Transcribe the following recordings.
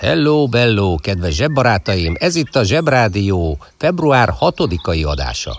Hello, bello, kedves zsebbarátaim! Ez itt a Zsebrádió február 6-ai adása.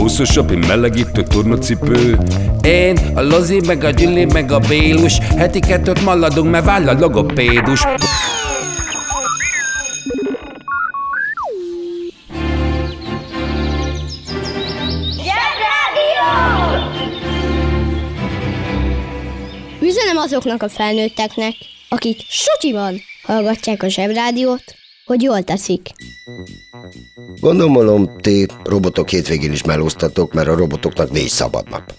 Húszosabb, én melegítő tornacipő Én, a Lozi, meg a Gyüli, meg a Bélus Heti kettőt maladunk, mert váll a logopédus! Üzenem azoknak a felnőtteknek, akik sutyiban hallgatják a zsebrádiót, hogy jól teszik. Gondolom, ti robotok hétvégén is melóztatok, mert a robotoknak négy szabad nap.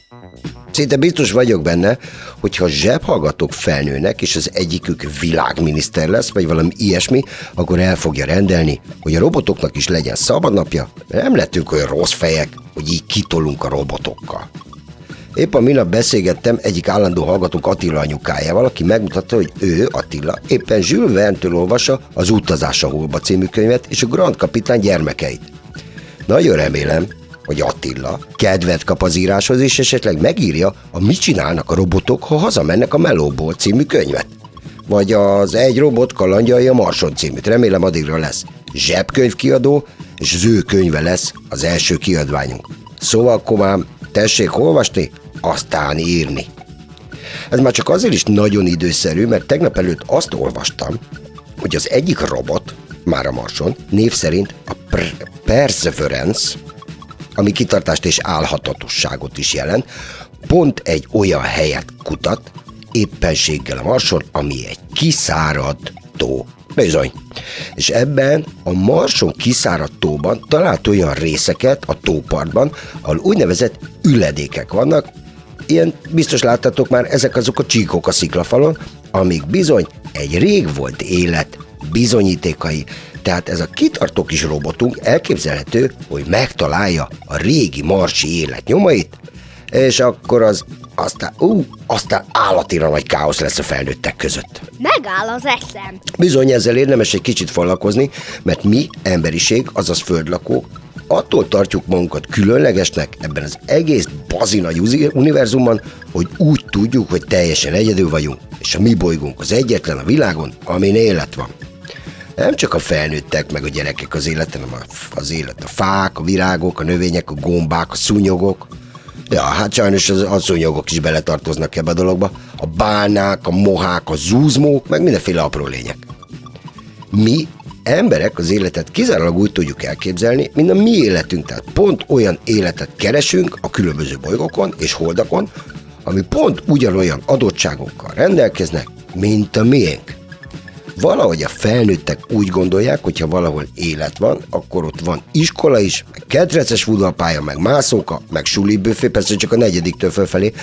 Szinte biztos vagyok benne, hogy ha zsebhallgatók felnőnek, és az egyikük világminiszter lesz, vagy valami ilyesmi, akkor el fogja rendelni, hogy a robotoknak is legyen szabadnapja, mert nem lettünk olyan rossz fejek, hogy így kitolunk a robotokkal. Épp a minap beszélgettem egyik állandó hallgatónk Attila anyukájával, aki megmutatta, hogy ő, Attila, éppen Jules Verne-től olvassa az Utazás a Holba című könyvet és a Grand Kapitány gyermekeit. Nagyon remélem, hogy Attila kedvet kap az íráshoz, és esetleg megírja a Mit csinálnak a robotok, ha hazamennek a Melóból című könyvet. Vagy az Egy robot kalandjai a Marson címűt. Remélem addigra lesz zsebkönyvkiadó, és az lesz az első kiadványunk. Szóval, komám, tessék olvasni, aztán írni. Ez már csak azért is nagyon időszerű, mert tegnap előtt azt olvastam, hogy az egyik robot, már a Marson, név szerint a Pr- Perseverance, ami kitartást és álhatatosságot is jelent, pont egy olyan helyet kutat, éppenséggel a Marson, ami egy kiszáradt tó. Bizony. És ebben a Marson kiszáradt tóban talált olyan részeket a tópartban, ahol úgynevezett üledékek vannak, ilyen biztos láttatok már, ezek azok a csíkok a sziklafalon, amik bizony egy rég volt élet bizonyítékai. Tehát ez a kitartó kis robotunk elképzelhető, hogy megtalálja a régi marsi élet nyomait, és akkor az aztán, ú, aztán állatira nagy káosz lesz a felnőttek között. Megáll az eszem. Bizony ezzel érdemes egy kicsit foglalkozni, mert mi, emberiség, azaz földlakók, attól tartjuk magunkat különlegesnek ebben az egész bazinagy uzi- univerzumban, hogy úgy tudjuk, hogy teljesen egyedül vagyunk, és a mi bolygónk az egyetlen a világon, amin élet van. Nem csak a felnőttek, meg a gyerekek az élet, hanem az élet a fák, a virágok, a növények, a gombák, a szúnyogok. Ja, hát sajnos az, a szúnyogok is beletartoznak ebbe a dologba. A bálnák, a mohák, a zúzmók, meg mindenféle apró lények. Mi emberek az életet kizárólag úgy tudjuk elképzelni, mint a mi életünk. Tehát pont olyan életet keresünk a különböző bolygókon és holdakon, ami pont ugyanolyan adottságokkal rendelkeznek, mint a miénk. Valahogy a felnőttek úgy gondolják, hogy ha valahol élet van, akkor ott van iskola is, meg ketreces futballpálya, meg mászóka, meg suli büfé, persze csak a negyediktől fölfelé,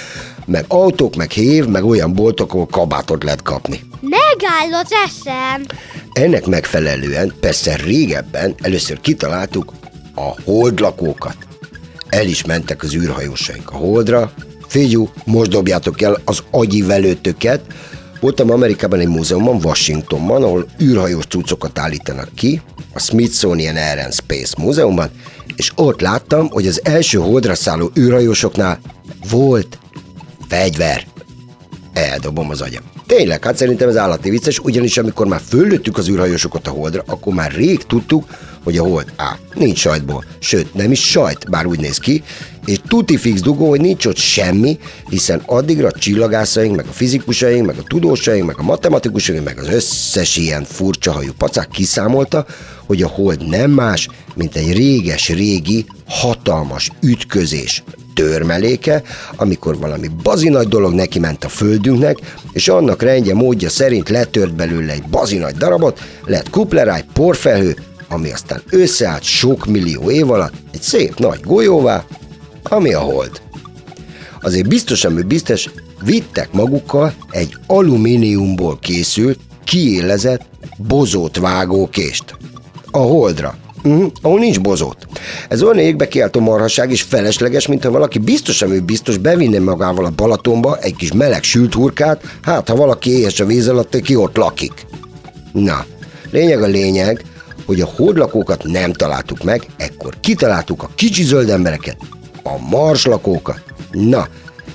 meg autók, meg hév, meg olyan boltok, ahol kabátot lehet kapni. Megáll az eszem. Ennek megfelelően persze régebben először kitaláltuk a holdlakókat. El is mentek az űrhajósaink a holdra. Figyú, most dobjátok el az agyi velőtöket. Voltam Amerikában egy múzeumban, Washingtonban, ahol űrhajós cuccokat állítanak ki, a Smithsonian Air and Space Múzeumban, és ott láttam, hogy az első holdra szálló űrhajósoknál Volt fegyver. Eldobom az agyam. Tényleg, hát szerintem ez állati vicces, ugyanis amikor már föllőttük az űrhajósokat a holdra, akkor már rég tudtuk, hogy a hold A. Nincs sajtból, sőt nem is sajt, bár úgy néz ki, és tuti fix dugó, hogy nincs ott semmi, hiszen addigra a csillagászaink, meg a fizikusaink, meg a tudósaink, meg a matematikusaink, meg az összes ilyen furcsa hajú pacák kiszámolta, hogy a hold nem más, mint egy réges-régi, hatalmas ütközés törmeléke, amikor valami bazinagy dolog neki ment a földünknek, és annak rendje módja szerint letört belőle egy bazinagy darabot, lett kupleráj, porfelhő, ami aztán összeállt sok millió év alatt egy szép nagy golyóvá, ami a hold. Azért biztos, ami biztos, vittek magukkal egy alumíniumból készült, kiélezett, bozót vágókést. A holdra. Uh-huh, ahol nincs bozót. Ez olyan égbe kiáltó marhaság és felesleges, mint ha valaki biztos, ami biztos bevinne magával a Balatonba egy kis meleg sült hurkát, hát ha valaki éhes a víz alatt, ki ott lakik. Na, lényeg a lényeg, hogy a holdlakókat nem találtuk meg, ekkor kitaláltuk a kicsi zöld embereket, a marslakókat. Na,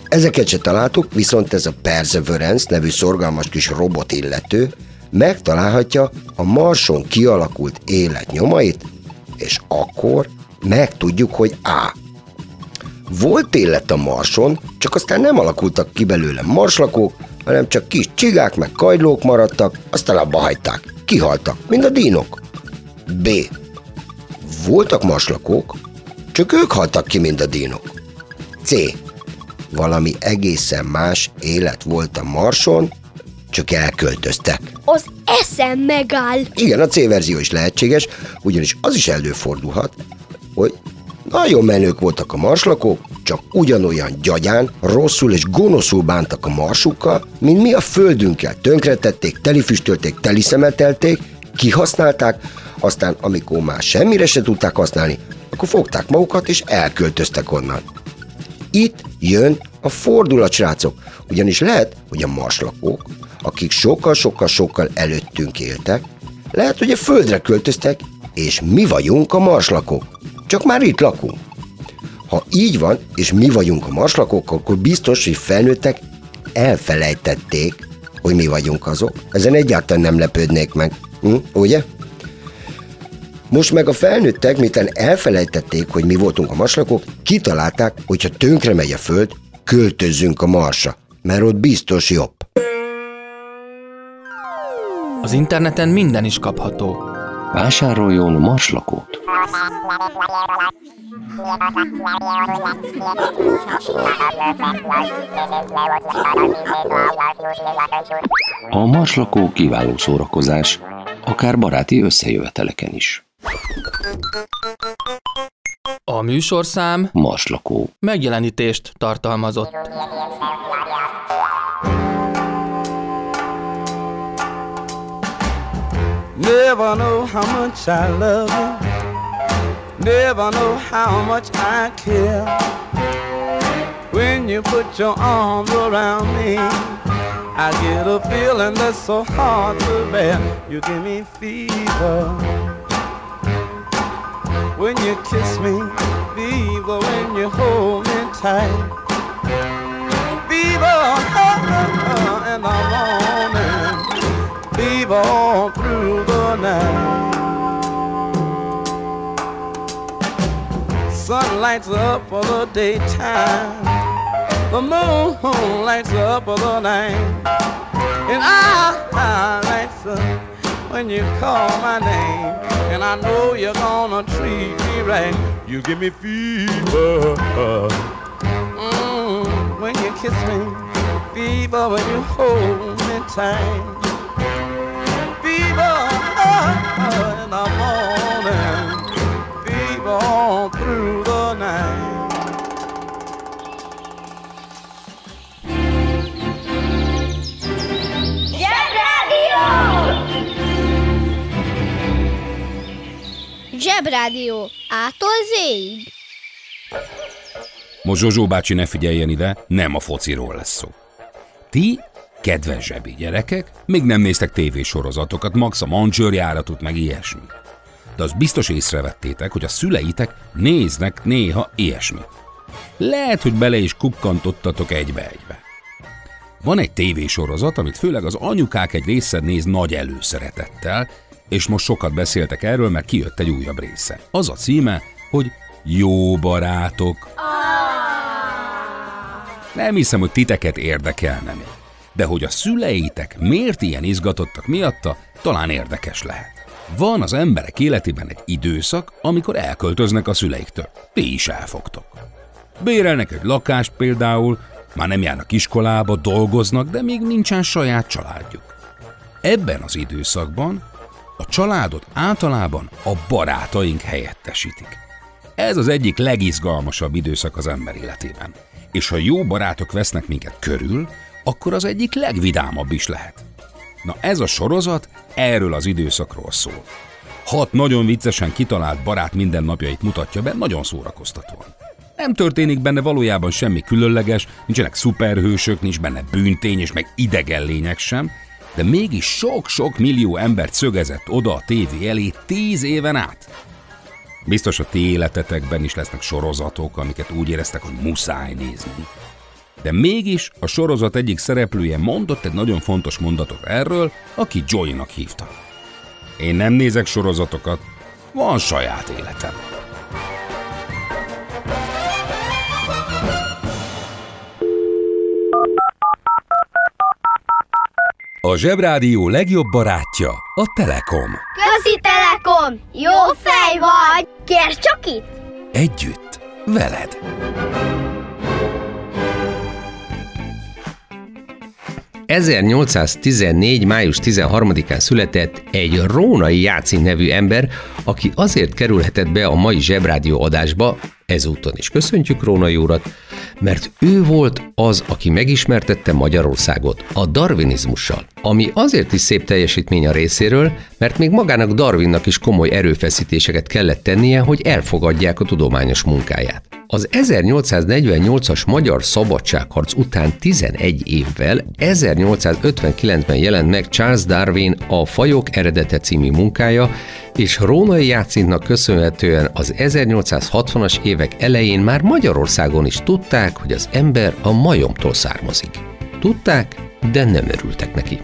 ezeket se találtuk, viszont ez a Perseverance nevű szorgalmas kis robot illető megtalálhatja a Marson kialakult élet nyomait, és akkor megtudjuk, hogy A. Volt élet a Marson, csak aztán nem alakultak ki belőle marslakók, hanem csak kis csigák meg kajdlók maradtak, aztán abba hagyták. Kihaltak, mint a dínok. B. Voltak marslakók, csak ők haltak ki, mint a dínok. C. Valami egészen más élet volt a Marson, csak elköltöztek. Az eszem megáll. Igen, a C verzió is lehetséges, ugyanis az is előfordulhat, hogy nagyon menők voltak a marslakók, csak ugyanolyan gyagyán, rosszul és gonoszul bántak a marsukkal, mint mi a földünkkel. Tönkretették, telifüstölték, teliszemetelték, kihasználták, aztán amikor már semmire se tudták használni, akkor fogták magukat és elköltöztek onnan. Itt jön a fordulat, srácok, ugyanis lehet, hogy a marslakók, akik sokkal-sokkal-sokkal előttünk éltek, lehet, hogy a földre költöztek, és mi vagyunk a marslakók. Csak már itt lakunk. Ha így van, és mi vagyunk a marslakók, akkor biztos, hogy felnőttek elfelejtették, hogy mi vagyunk azok. Ezen egyáltalán nem lepődnék meg. Hm? Ugye? Most meg a felnőttek, miután elfelejtették, hogy mi voltunk a marslakók, kitalálták, hogy ha tönkre megy a föld, költözzünk a marsra, mert ott biztos jobb. Az interneten minden is kapható. Vásároljon marslakót. A marslakó kiváló szórakozás, akár baráti összejöveteleken is. A műsorszám Marslakó. megjelenítést tartalmazott. Never know how much I love you. Never know how much I care. When you put your arms around me, I get a feeling that's so hard to bear. You give me fever. When you kiss me, fever when you hold me tight. Fever in the morning fever all through the night. Sun lights up for the daytime. The moon lights up the night. And I, I lights up when you call my name. And I know you're gonna treat me right. You give me fever. Mm, when you kiss me. Fever when you hold me tight Zsebrádió. Ától zéig. Most Zsozsó bácsi ne figyeljen ide, nem a fociról lesz szó. Ti, kedves zsebi gyerekek, még nem néztek tévésorozatokat, max a mancsőrjáratot, meg ilyesmi. De azt biztos észrevettétek, hogy a szüleitek néznek néha ilyesmit. lehet, hogy bele is kukkantottatok egybe-egybe. Van egy tévésorozat, amit főleg az anyukák egy része néz nagy előszeretettel, és most sokat beszéltek erről, mert kijött egy újabb része. Az a címe, hogy Jó barátok. Nem hiszem, hogy titeket érdekelne még. De hogy a szüleitek miért ilyen izgatottak miatta, talán érdekes lehet. Van az emberek életében egy időszak, amikor elköltöznek a szüleiktől. Ti is elfogtok. Bérelnek egy lakást például, már nem járnak iskolába, dolgoznak, de még nincsen saját családjuk. Ebben az időszakban a családot általában a barátaink helyettesítik. Ez az egyik legizgalmasabb időszak az ember életében. És ha jó barátok vesznek minket körül, akkor az egyik legvidámabb is lehet. Na ez a sorozat erről az időszakról szól. Hat nagyon viccesen kitalált barát mindennapjait mutatja be, nagyon szórakoztatóan. Nem történik benne valójában semmi különleges, nincsenek szuperhősök, nincs benne bűntény és meg idegen lények sem, de mégis sok-sok millió embert szögezett oda a tévé elé tíz éven át. Biztos a ti életetekben is lesznek sorozatok, amiket úgy éreztek, hogy muszáj nézni. De mégis a sorozat egyik szereplője mondott egy nagyon fontos mondatot erről, aki Joy-nak hívta. Én nem nézek sorozatokat, van saját életem. A Zsebrádió legjobb barátja a Telekom. Közi Telekom! Jó fej vagy! Kérd csak itt! Együtt, veled. ...1814. május 13-án született egy Rónai Jácin nevű ember, aki azért kerülhetett be a mai Zsebrádió adásba, ezúton is köszöntjük Rónai urat, mert ő volt az, aki megismertette Magyarországot a darwinizmussal, ami azért is szép teljesítmény a részéről, mert még magának Darwinnak is komoly erőfeszítéseket kellett tennie, hogy elfogadják a tudományos munkáját. Az 1848-as magyar szabadságharc után 11 évvel 1859-ben jelent meg Charles Darwin a Fajok eredete című munkája, és Rónai Játszintnak köszönhetően az 1860-as évek elején már Magyarországon is tudták, hogy az ember a majomtól származik. Tudták, de nem örültek neki.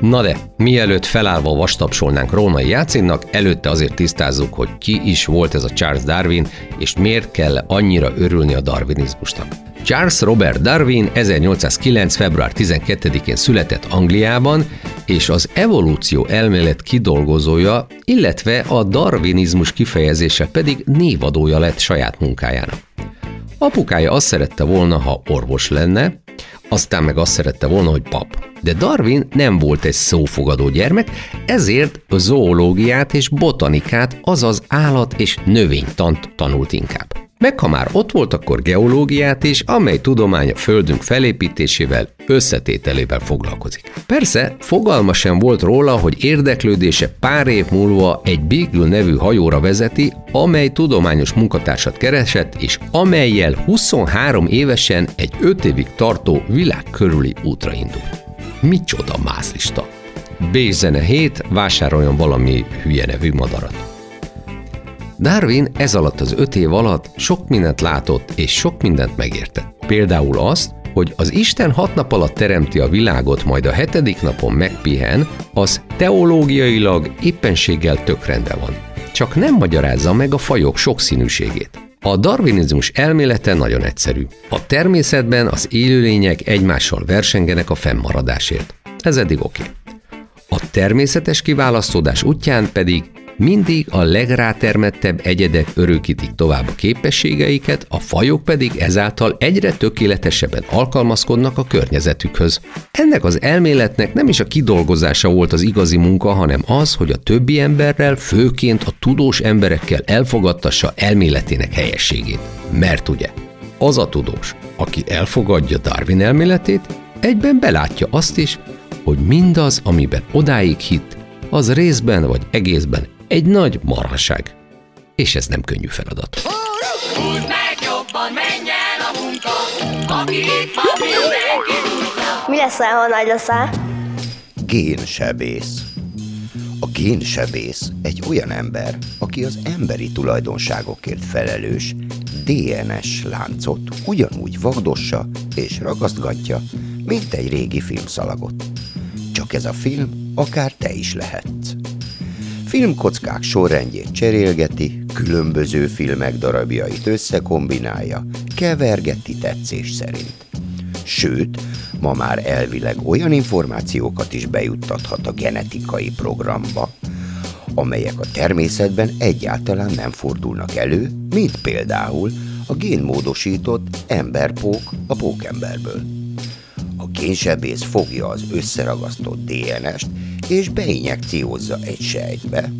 Na de, mielőtt felállva vastapsolnánk Rónai Jácinnak, előtte azért tisztázzuk, hogy ki is volt ez a Charles Darwin, és miért kell annyira örülni a darwinizmusnak. Charles Robert Darwin 1809. február 12-én született Angliában, és az evolúció elmélet kidolgozója, illetve a darwinizmus kifejezése pedig névadója lett saját munkájának. Apukája azt szerette volna, ha orvos lenne, aztán meg azt szerette volna, hogy pap. De Darwin nem volt egy szófogadó gyermek, ezért zoológiát és botanikát, azaz állat- és növénytant tanult inkább. Meg ha már ott volt, akkor geológiát is, amely tudomány a Földünk felépítésével, összetételével foglalkozik. Persze, fogalma sem volt róla, hogy érdeklődése pár év múlva egy Beagle nevű hajóra vezeti, amely tudományos munkatársat keresett, és amelyel 23 évesen egy 5 évig tartó világ körüli útra indult. Micsoda mászlista! B-zene 7, vásároljon valami hülye nevű madarat. Darwin ez alatt az öt év alatt sok mindent látott és sok mindent megértett. Például azt, hogy az Isten hat nap alatt teremti a világot, majd a hetedik napon megpihen, az teológiailag éppenséggel tök van. Csak nem magyarázza meg a fajok sokszínűségét. A darwinizmus elmélete nagyon egyszerű. A természetben az élőlények egymással versengenek a fennmaradásért. Ez eddig oké. Okay. A természetes kiválasztódás útján pedig mindig a legrátermettebb egyedek örökítik tovább a képességeiket, a fajok pedig ezáltal egyre tökéletesebben alkalmazkodnak a környezetükhöz. Ennek az elméletnek nem is a kidolgozása volt az igazi munka, hanem az, hogy a többi emberrel, főként a tudós emberekkel elfogadtassa elméletének helyességét. Mert ugye, az a tudós, aki elfogadja Darwin elméletét, egyben belátja azt is, hogy mindaz, amiben odáig hitt, az részben vagy egészben egy nagy marhaság. És ez nem könnyű feladat. Húzd meg jobban, menj el a munka, aki itt van, mindenki Mi lesz, ha nagy leszel? Génsebész. A génsebész egy olyan ember, aki az emberi tulajdonságokért felelős, DNS láncot ugyanúgy vagdossa és ragasztgatja, mint egy régi filmszalagot. Csak ez a film akár te is lehetsz. Filmkockák sorrendjét cserélgeti, különböző filmek darabjait összekombinálja, kevergeti tetszés szerint. Sőt, ma már elvileg olyan információkat is bejuttathat a genetikai programba, amelyek a természetben egyáltalán nem fordulnak elő, mint például a génmódosított emberpók a pókemberből. A génsebész fogja az összeragasztott DNS-t és beinjekciózza egy sejtbe,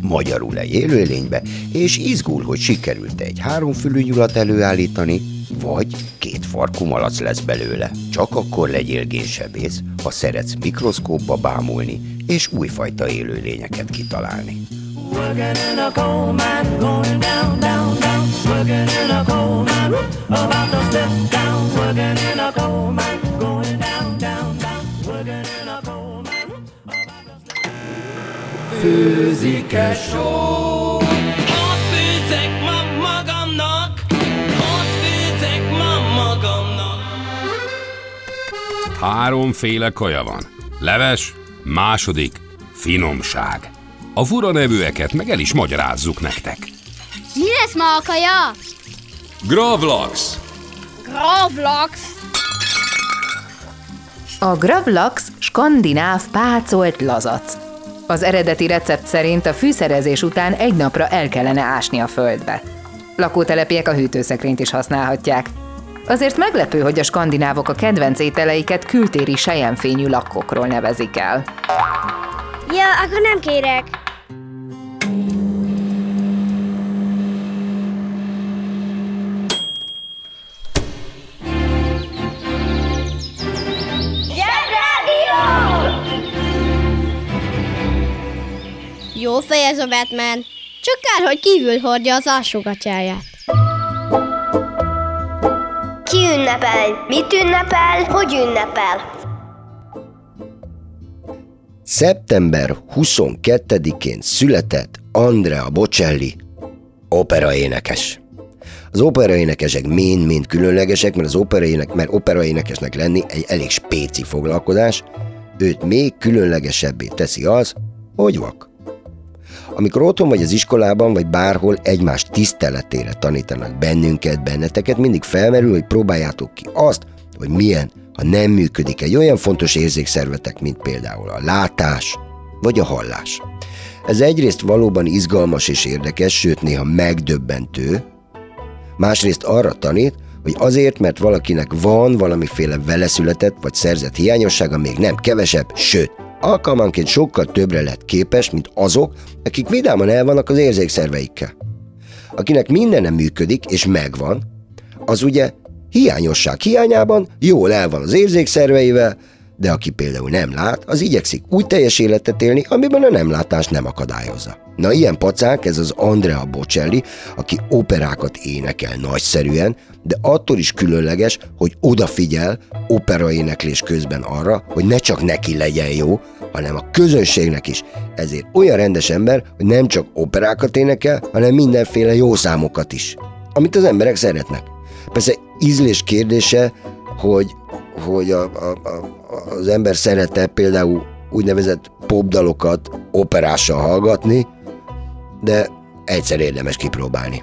magyarul egy élőlénybe, és izgul, hogy sikerült egy háromfülű nyulat előállítani, vagy két farkú malac lesz belőle. Csak akkor legyél génsebész, ha szeretsz mikroszkópba bámulni, és újfajta élőlényeket kitalálni. Working in a coal mine, going down, down, down. Working in a coal mine, about to step down. Working in a coal mine, Főzik-e só? Ott főzek ma magamnak, ott főzek ma magamnak. Háromféle kaja van. Leves, második, finomság. A fura nevűeket meg el is magyarázzuk nektek. Mi lesz ma a kaja? Gravlax! Gravlax. A gravlax skandináv pácolt lazac. Az eredeti recept szerint a fűszerezés után egy napra el kellene ásni a földbe. Lakótelepiek a hűtőszekrényt is használhatják. Azért meglepő, hogy a skandinávok a kedvenc ételeiket kültéri sejemfényű lakkokról nevezik el. Ja, akkor nem kérek. Jó fej ez a Batman. Csak kár, hogy kívül hordja az alsógatyáját. Ki ünnepel? Mit ünnepel? Hogy ünnepel? Szeptember 22-én született Andrea Bocelli, operaénekes. Az operaénekesek mind-mind különlegesek, mert az operaének, mert operaénekesnek lenni egy elég spéci foglalkozás, őt még különlegesebbé teszi az, hogy vak. Amikor otthon vagy az iskolában, vagy bárhol egymás tiszteletére tanítanak bennünket, benneteket, mindig felmerül, hogy próbáljátok ki azt, hogy milyen, ha nem működik egy olyan fontos érzékszervetek, mint például a látás vagy a hallás. Ez egyrészt valóban izgalmas és érdekes, sőt néha megdöbbentő, másrészt arra tanít, hogy azért, mert valakinek van valamiféle veleszületett vagy szerzett hiányossága, még nem kevesebb, sőt, alkalmanként sokkal többre lett képes, mint azok, akik vidáman el vannak az érzékszerveikkel. Akinek minden nem működik, és megvan, az ugye hiányosság hiányában jól el van az érzékszerveivel, de aki például nem lát, az igyekszik úgy teljes életet élni, amiben a nem látás nem akadályozza. Na ilyen pacák ez az Andrea Bocelli, aki operákat énekel nagyszerűen, de attól is különleges, hogy odafigyel operaéneklés közben arra, hogy ne csak neki legyen jó, hanem a közönségnek is. Ezért olyan rendes ember, hogy nem csak operákat énekel, hanem mindenféle jó számokat is, amit az emberek szeretnek. Persze ízlés kérdése, hogy, hogy a, a, a, az ember szerette például úgynevezett popdalokat operással hallgatni, de egyszer érdemes kipróbálni.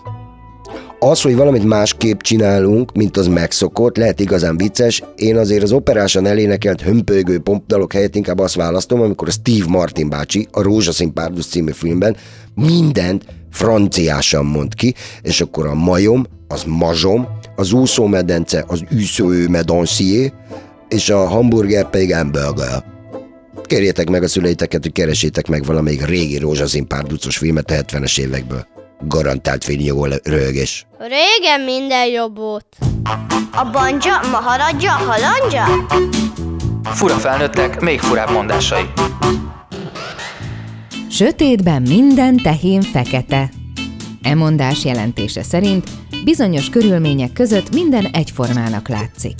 Az, hogy valamit másképp csinálunk, mint az megszokott, lehet igazán vicces. Én azért az operásan elénekelt hömpölygő popdalok helyett inkább azt választom, amikor a Steve Martin bácsi a Rózsaszín Párduc című filmben mindent franciásan mond ki, és akkor a majom, az mazsom, az úszómedence, az üsző medancier, és a hamburger pedig hamburger. Kérjétek meg a szüleiteket, hogy keresétek meg valamelyik régi rózsaszín párducos filmet a 70-es évekből. Garantált fényjogó röhögés. Régen minden jobb volt. A banja, maharadja, halandja? Fura felnőttek, még furább mondásai. Sötétben minden tehén fekete. E mondás jelentése szerint bizonyos körülmények között minden egyformának látszik.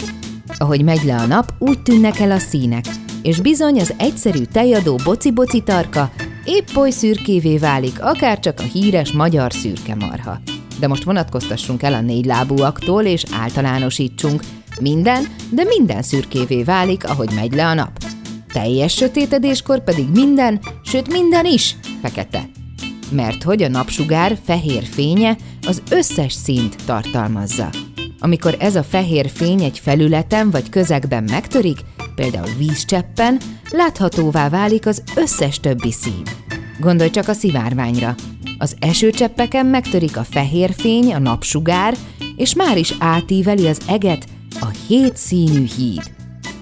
Ahogy megy le a nap, úgy tűnnek el a színek, és bizony az egyszerű tejadó boci-boci tarka épp oly szürkévé válik, akár csak a híres magyar szürke marha. De most vonatkoztassunk el a négy lábúaktól, és általánosítsunk. Minden, de minden szürkévé válik, ahogy megy le a nap. Teljes sötétedéskor pedig minden, sőt minden is fekete. Mert hogy a napsugár fehér fénye az összes színt tartalmazza. Amikor ez a fehér fény egy felületen vagy közegben megtörik, például vízcseppen, láthatóvá válik az összes többi szín. Gondolj csak a szivárványra. Az esőcseppeken megtörik a fehér fény, a napsugár, és már is átíveli az eget a hét színű híd.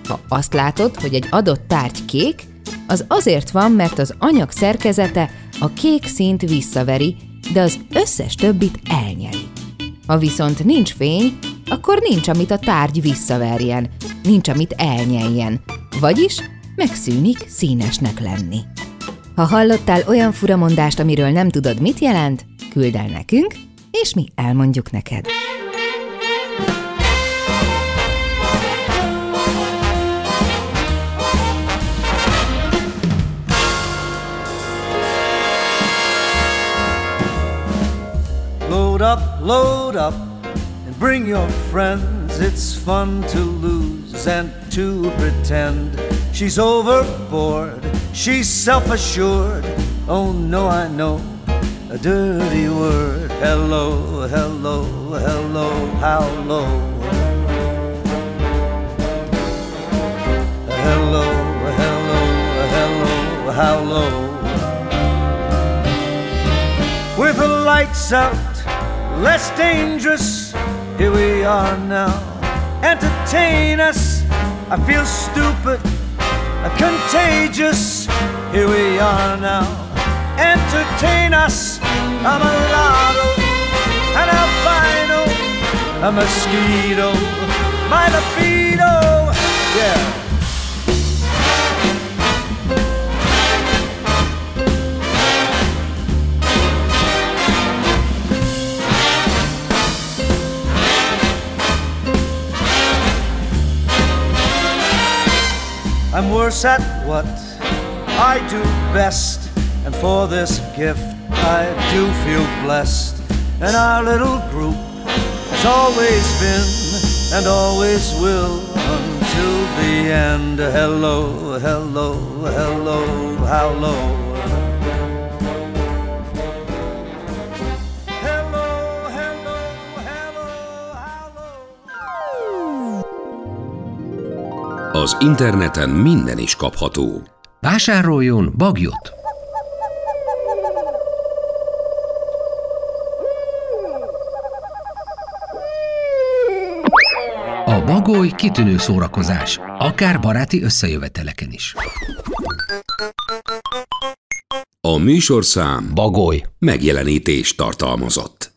Ha azt látod, hogy egy adott tárgy kék, az azért van, mert az anyag szerkezete a kék színt visszaveri, de az összes többit elnyeli. Ha viszont nincs fény, akkor nincs, amit a tárgy visszaverjen, nincs, amit elnyeljen, vagyis megszűnik színesnek lenni. Ha hallottál olyan furamondást, amiről nem tudod, mit jelent, küld el nekünk, és mi elmondjuk neked. Load up, load up, and bring your friends. It's fun to lose and to pretend. She's overboard, she's self assured. Oh no, I know a dirty word. Hello, hello, hello, how low. Hello, hello, hello, how low. With the lights out, less dangerous. Here we are now. Entertain us. I feel stupid, contagious. Here we are now. Entertain us. I'm a lotto, an albino, a mosquito, my libido. Yeah. I'm worse at what I do best, and for this gift I do feel blessed. And our little group has always been and always will until the end. Hello, hello, hello, how low. Az interneten minden is kapható. Vásároljon bagyot! A bagoly kitűnő szórakozás, akár baráti összejöveteleken is. A műsorszám Bagoly. megjelenítést tartalmazott.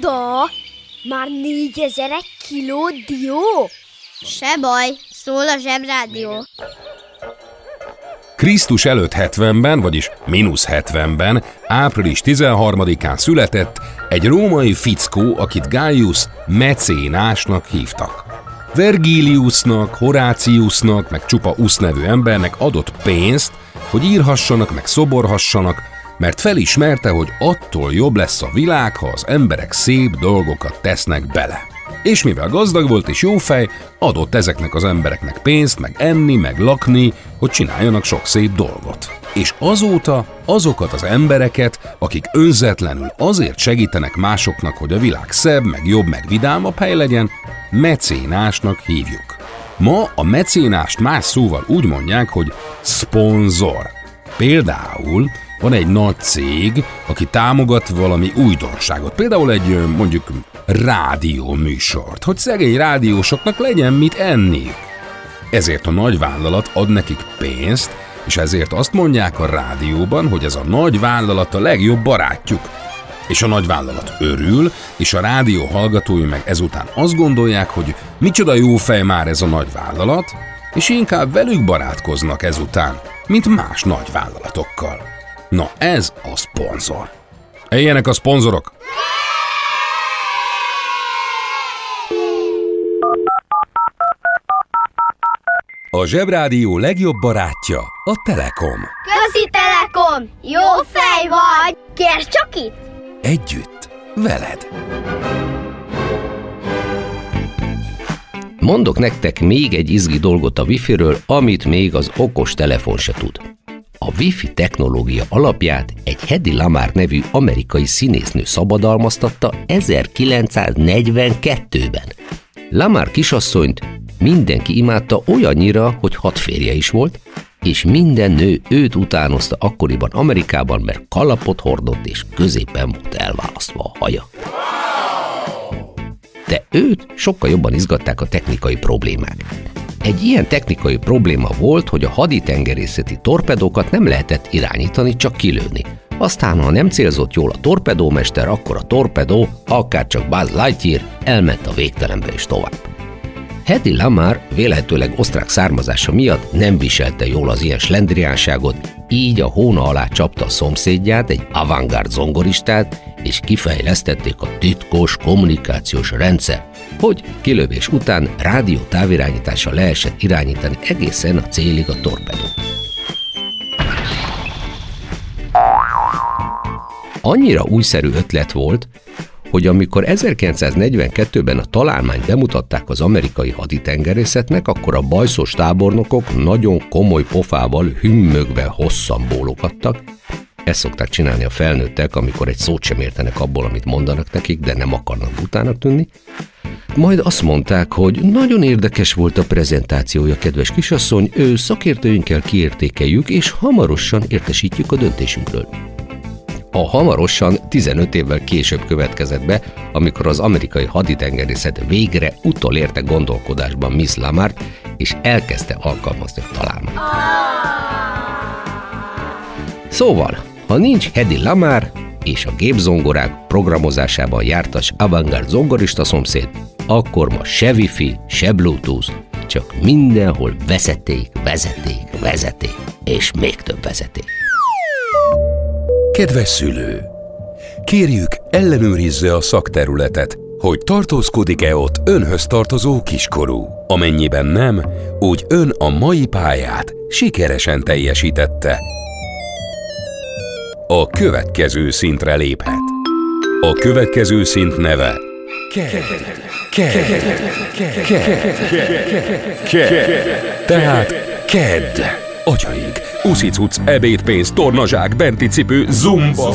Micsoda? Már négyezer egy kiló dió? Se baj, szól a zsebrádió. Krisztus előtt 70-ben, vagyis mínusz 70-ben, április 13-án született egy római fickó, akit Gaius mecénásnak hívtak. Vergiliusnak, Horáciusnak, meg csupa Usz nevű embernek adott pénzt, hogy írhassanak, meg szoborhassanak, mert felismerte, hogy attól jobb lesz a világ, ha az emberek szép dolgokat tesznek bele. És mivel gazdag volt és jófej, adott ezeknek az embereknek pénzt, meg enni, meg lakni, hogy csináljanak sok szép dolgot. És azóta azokat az embereket, akik önzetlenül azért segítenek másoknak, hogy a világ szebb, meg jobb, meg vidámabb hely legyen, mecénásnak hívjuk. Ma a mecénást más szóval úgy mondják, hogy szponzor. Például van egy nagy cég, aki támogat valami újdonságot, például egy mondjuk rádió műsort, hogy szegény rádiósoknak legyen mit enniük. Ezért a nagy vállalat ad nekik pénzt, és ezért azt mondják a rádióban, hogy ez a nagy vállalat a legjobb barátjuk. És a nagy vállalat örül, és a rádió hallgatói meg ezután azt gondolják, hogy micsoda jó fej már ez a nagy vállalat, és inkább velük barátkoznak ezután, mint más nagy vállalatokkal. Na ez a szponzor. Ilyenek a szponzorok. A Zsebrádió legjobb barátja a Telekom. Közi Telekom! Jó fej vagy! Kérd csak itt! Együtt, veled. Mondok nektek még egy izgi dolgot a Wi-Fi-ről, amit még az okos telefon se tud. A Wi-Fi technológia alapját egy Hedy Lamar nevű amerikai színésznő szabadalmaztatta 1942-ben. Lamar kisasszonyt mindenki imádta olyannyira, hogy hat férje is volt, és minden nő őt utánozta akkoriban Amerikában, mert kalapot hordott és középen volt elválasztva a haja. De őt sokkal jobban izgatták a technikai problémák. Egy ilyen technikai probléma volt, hogy a haditengerészeti torpedókat nem lehetett irányítani, csak kilőni. Aztán, ha nem célzott jól a torpedómester, akkor a torpedó, akár csak Buzz Lightyear, elment a végtelenbe és tovább. Hedy Lamar vélhetőleg osztrák származása miatt nem viselte jól az ilyen slendriánságot, így a hóna alá csapta a szomszédját, egy avantgárd zongoristát, és kifejlesztették a titkos kommunikációs rendszer, hogy kilövés után rádió távirányítással lehessen irányítani egészen a célig a torpedót. Annyira újszerű ötlet volt, hogy amikor 1942-ben a találmányt bemutatták az amerikai haditengerészetnek, akkor a bajszos tábornokok nagyon komoly pofával hümmögve hosszan bólogattak. Ezt szokták csinálni a felnőttek, amikor egy szót sem értenek abból, amit mondanak nekik, de nem akarnak utának tűnni. Majd azt mondták, hogy nagyon érdekes volt a prezentációja, kedves kisasszony, ő szakértőinkkel kiértékeljük, és hamarosan értesítjük a döntésünkről. A hamarosan 15 évvel később következett be, amikor az amerikai haditengerészet végre utolérte gondolkodásban Miss Lamart, és elkezdte alkalmazni a találmányt. Szóval, ha nincs Hedy Lamar és a gépzongorák programozásában jártas avantgárd zongorista szomszéd, akkor ma se wifi, se bluetooth, csak mindenhol vezeték, vezeték, vezeték, és még több vezeték. Kedves szülő! Kérjük, ellenőrizze a szakterületet, hogy tartózkodik-e ott önhöz tartozó kiskorú. Amennyiben nem, úgy ön a mai pályát sikeresen teljesítette. A következő szintre léphet. A következő szint neve KED. KED. KED. KED. Tehát KED. Atyaig, uszicuc, ebédpénz, tornazsák, benti cipő, zumba.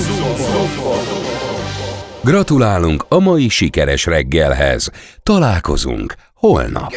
Gratulálunk a mai sikeres reggelhez. Találkozunk holnap.